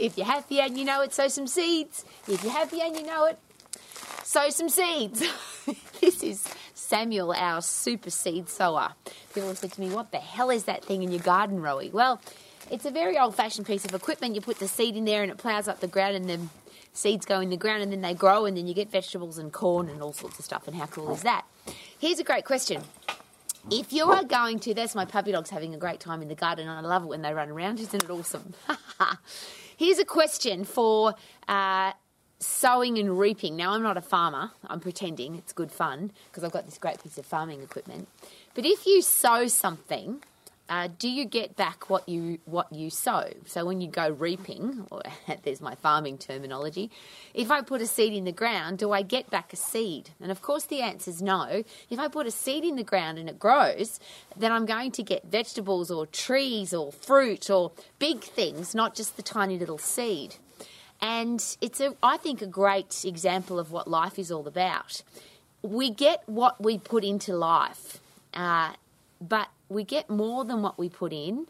If you're happy and you know it, sow some seeds. If you're happy and you know it, sow some seeds. this is Samuel, our super seed sower. People have said to me, What the hell is that thing in your garden, Rowie? Well, it's a very old fashioned piece of equipment. You put the seed in there and it plows up the ground and the seeds go in the ground and then they grow and then you get vegetables and corn and all sorts of stuff. And how cool is that? Here's a great question. If you are going to, there's my puppy dog's having a great time in the garden, and I love it when they run around. Isn't it awesome? Here's a question for uh, sowing and reaping. Now, I'm not a farmer. I'm pretending it's good fun because I've got this great piece of farming equipment. But if you sow something uh, do you get back what you what you sow? So when you go reaping, or there's my farming terminology, if I put a seed in the ground, do I get back a seed? And of course the answer is no. If I put a seed in the ground and it grows, then I'm going to get vegetables or trees or fruit or big things, not just the tiny little seed. And it's a I think a great example of what life is all about. We get what we put into life. Uh, but we get more than what we put in,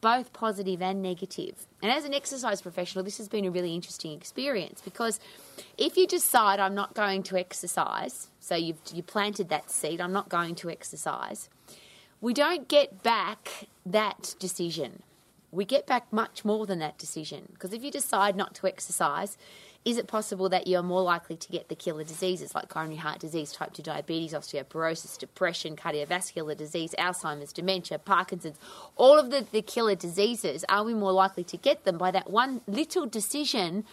both positive and negative. And as an exercise professional, this has been a really interesting experience because if you decide I'm not going to exercise, so you've you planted that seed, I'm not going to exercise, we don't get back that decision. We get back much more than that decision because if you decide not to exercise, is it possible that you're more likely to get the killer diseases like coronary heart disease, type 2 diabetes, osteoporosis, depression, cardiovascular disease, Alzheimer's, dementia, Parkinson's, all of the, the killer diseases? Are we more likely to get them by that one little decision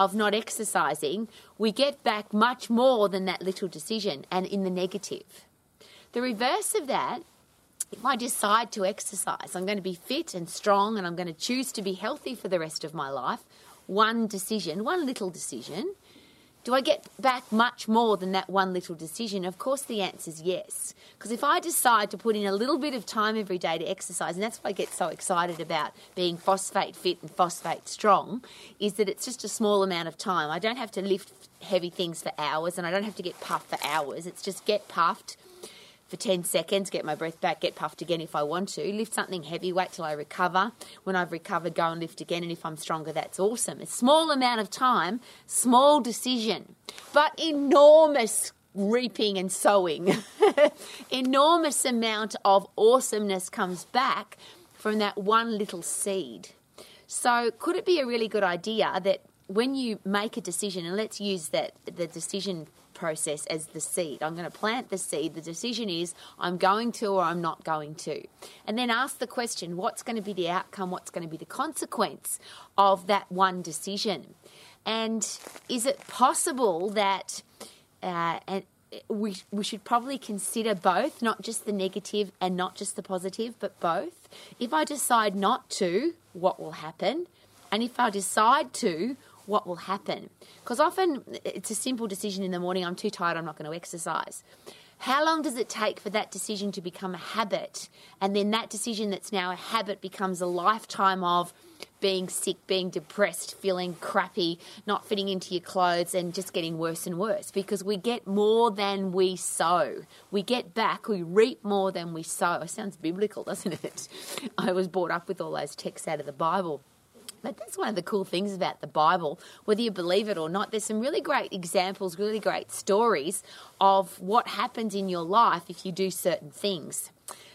of not exercising? We get back much more than that little decision and in the negative. The reverse of that if I decide to exercise, I'm going to be fit and strong and I'm going to choose to be healthy for the rest of my life one decision, one little decision, do I get back much more than that one little decision? Of course, the answer is yes. Because if I decide to put in a little bit of time every day to exercise, and that's why I get so excited about being phosphate fit and phosphate strong, is that it's just a small amount of time. I don't have to lift heavy things for hours and I don't have to get puffed for hours. It's just get puffed for 10 seconds, get my breath back, get puffed again if I want to, lift something heavy, wait till I recover. When I've recovered, go and lift again, and if I'm stronger, that's awesome. A small amount of time, small decision, but enormous reaping and sowing. enormous amount of awesomeness comes back from that one little seed. So, could it be a really good idea that when you make a decision, and let's use that the decision process as the seed. I'm going to plant the seed. The decision is I'm going to or I'm not going to. And then ask the question what's going to be the outcome? What's going to be the consequence of that one decision? And is it possible that uh, and we, we should probably consider both, not just the negative and not just the positive, but both. If I decide not to, what will happen? And if I decide to, what will happen. Because often it's a simple decision in the morning I'm too tired, I'm not going to exercise. How long does it take for that decision to become a habit? And then that decision that's now a habit becomes a lifetime of being sick, being depressed, feeling crappy, not fitting into your clothes, and just getting worse and worse because we get more than we sow. We get back, we reap more than we sow. It sounds biblical, doesn't it? I was brought up with all those texts out of the Bible. But that's one of the cool things about the Bible, whether you believe it or not. There's some really great examples, really great stories of what happens in your life if you do certain things.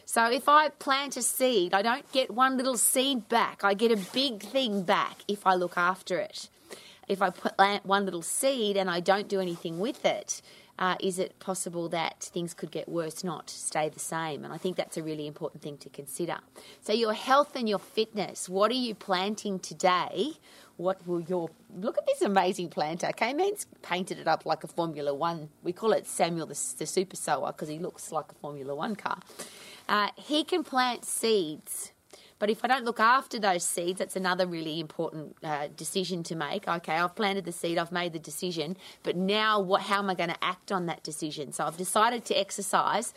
So if I plant a seed, I don't get one little seed back. I get a big thing back if I look after it. If I plant one little seed and I don't do anything with it, uh, is it possible that things could get worse, not stay the same? And I think that's a really important thing to consider. So, your health and your fitness, what are you planting today? What will your look at this amazing planter? K-Man's painted it up like a Formula One. We call it Samuel the, the Super Sower because he looks like a Formula One car. Uh, he can plant seeds but if I don't look after those seeds, that's another really important uh, decision to make. Okay, I've planted the seed, I've made the decision, but now what? How am I going to act on that decision? So I've decided to exercise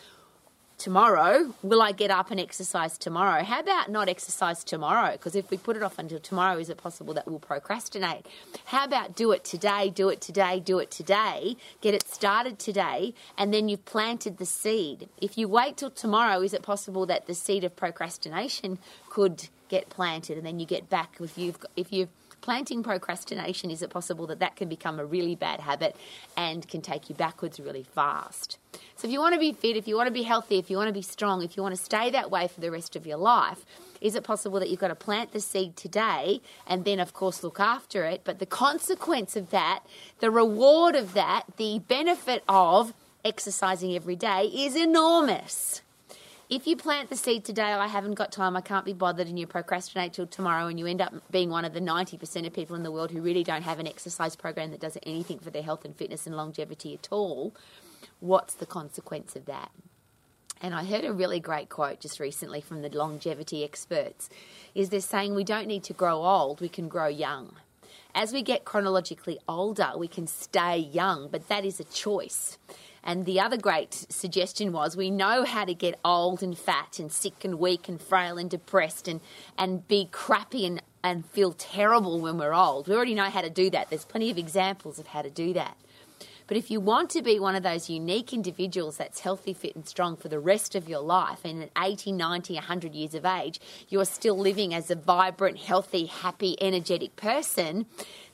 tomorrow, will I get up and exercise tomorrow? How about not exercise tomorrow? Because if we put it off until tomorrow, is it possible that we'll procrastinate? How about do it today, do it today, do it today, get it started today, and then you've planted the seed? If you wait till tomorrow, is it possible that the seed of procrastination could get planted and then you get back if you've if you've planting procrastination, is it possible that that can become a really bad habit and can take you backwards really fast? So, if you want to be fit, if you want to be healthy, if you want to be strong, if you want to stay that way for the rest of your life, is it possible that you've got to plant the seed today and then, of course, look after it? But the consequence of that, the reward of that, the benefit of exercising every day is enormous. If you plant the seed today, I haven't got time, I can't be bothered, and you procrastinate till tomorrow, and you end up being one of the 90% of people in the world who really don't have an exercise program that does anything for their health and fitness and longevity at all, what's the consequence of that? And I heard a really great quote just recently from the longevity experts is they're saying we don't need to grow old, we can grow young. As we get chronologically older, we can stay young, but that is a choice. And the other great suggestion was we know how to get old and fat and sick and weak and frail and depressed and, and be crappy and, and feel terrible when we're old. We already know how to do that. There's plenty of examples of how to do that. But if you want to be one of those unique individuals that's healthy, fit, and strong for the rest of your life, and at 80, 90, 100 years of age, you're still living as a vibrant, healthy, happy, energetic person,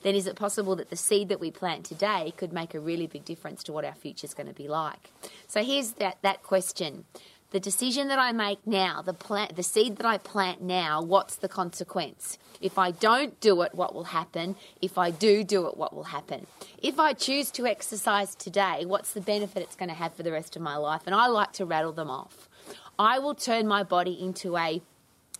then is it possible that the seed that we plant today could make a really big difference to what our future is going to be like? So here's that, that question. The decision that I make now, the plant, the seed that I plant now, what's the consequence? If I don't do it, what will happen? If I do do it, what will happen? If I choose to exercise today, what's the benefit it's going to have for the rest of my life? And I like to rattle them off. I will turn my body into a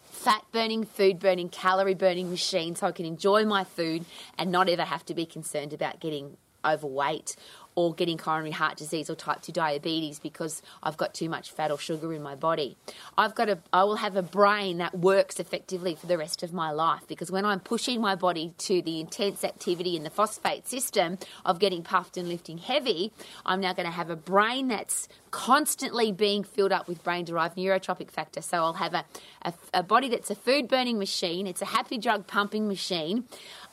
fat burning, food burning, calorie burning machine so I can enjoy my food and not ever have to be concerned about getting overweight or getting coronary heart disease or type 2 diabetes because I've got too much fat or sugar in my body. I've got a I will have a brain that works effectively for the rest of my life because when I'm pushing my body to the intense activity in the phosphate system of getting puffed and lifting heavy, I'm now going to have a brain that's constantly being filled up with brain derived neurotrophic factor. So I'll have a, a, a body that's a food burning machine, it's a happy drug pumping machine.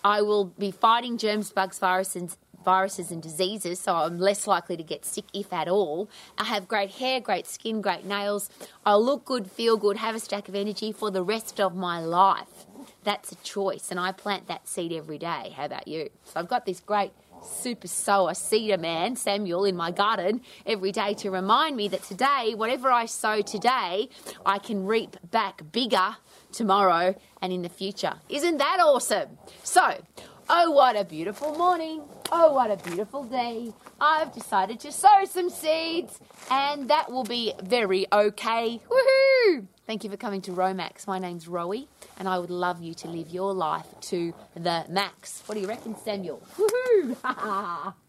I will be fighting germs, bugs, viruses, viruses and diseases, so I'm less likely to get sick if at all. I have great hair, great skin, great nails. I'll look good, feel good, have a stack of energy for the rest of my life. That's a choice, and I plant that seed every day. How about you? So I've got this great super sower seeder man, Samuel, in my garden every day to remind me that today, whatever I sow today, I can reap back bigger tomorrow and in the future. Isn't that awesome? So, Oh, what a beautiful morning. Oh, what a beautiful day. I've decided to sow some seeds, and that will be very okay. Woohoo! Thank you for coming to Romax. My name's Rowie, and I would love you to live your life to the max. What do you reckon, Samuel? Woohoo!